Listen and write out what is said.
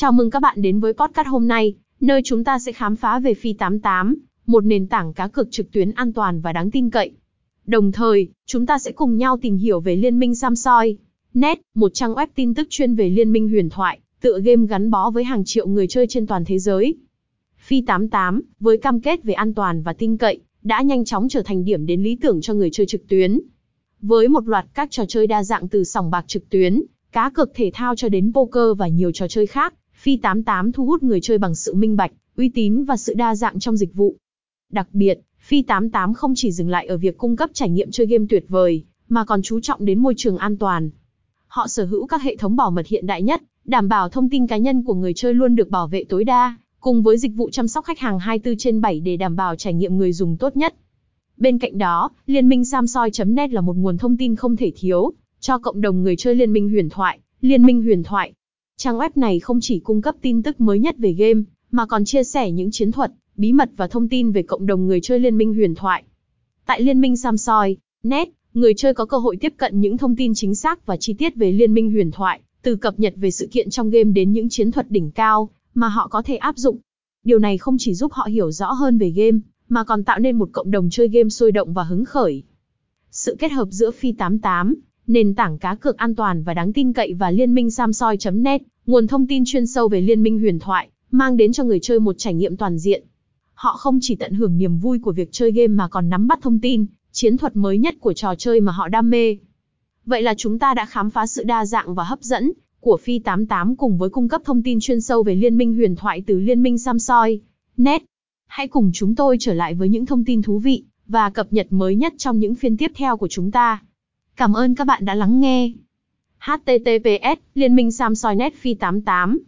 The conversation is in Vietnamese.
Chào mừng các bạn đến với podcast hôm nay, nơi chúng ta sẽ khám phá về Phi 88, một nền tảng cá cược trực tuyến an toàn và đáng tin cậy. Đồng thời, chúng ta sẽ cùng nhau tìm hiểu về Liên minh Samsoi. Net, một trang web tin tức chuyên về liên minh huyền thoại, tựa game gắn bó với hàng triệu người chơi trên toàn thế giới. Phi 88, với cam kết về an toàn và tin cậy, đã nhanh chóng trở thành điểm đến lý tưởng cho người chơi trực tuyến. Với một loạt các trò chơi đa dạng từ sòng bạc trực tuyến, cá cược thể thao cho đến poker và nhiều trò chơi khác, Phi 88 thu hút người chơi bằng sự minh bạch, uy tín và sự đa dạng trong dịch vụ. Đặc biệt, Phi 88 không chỉ dừng lại ở việc cung cấp trải nghiệm chơi game tuyệt vời, mà còn chú trọng đến môi trường an toàn. Họ sở hữu các hệ thống bảo mật hiện đại nhất, đảm bảo thông tin cá nhân của người chơi luôn được bảo vệ tối đa, cùng với dịch vụ chăm sóc khách hàng 24 trên 7 để đảm bảo trải nghiệm người dùng tốt nhất. Bên cạnh đó, Liên minh Samsoi.net là một nguồn thông tin không thể thiếu cho cộng đồng người chơi Liên minh huyền thoại, Liên minh huyền thoại. Trang web này không chỉ cung cấp tin tức mới nhất về game, mà còn chia sẻ những chiến thuật, bí mật và thông tin về cộng đồng người chơi Liên minh huyền thoại. Tại Liên minh Samsoi.net, người chơi có cơ hội tiếp cận những thông tin chính xác và chi tiết về Liên minh huyền thoại, từ cập nhật về sự kiện trong game đến những chiến thuật đỉnh cao mà họ có thể áp dụng. Điều này không chỉ giúp họ hiểu rõ hơn về game, mà còn tạo nên một cộng đồng chơi game sôi động và hứng khởi. Sự kết hợp giữa Phi 88, nền tảng cá cược an toàn và đáng tin cậy và liên minh Samsoi.net, nguồn thông tin chuyên sâu về liên minh huyền thoại, mang đến cho người chơi một trải nghiệm toàn diện. Họ không chỉ tận hưởng niềm vui của việc chơi game mà còn nắm bắt thông tin, chiến thuật mới nhất của trò chơi mà họ đam mê. Vậy là chúng ta đã khám phá sự đa dạng và hấp dẫn của Phi 88 cùng với cung cấp thông tin chuyên sâu về liên minh huyền thoại từ liên minh Samsoi. Net. Hãy cùng chúng tôi trở lại với những thông tin thú vị và cập nhật mới nhất trong những phiên tiếp theo của chúng ta. Cảm ơn các bạn đã lắng nghe. HTTPS Liên minh Samsoi Net Phi 88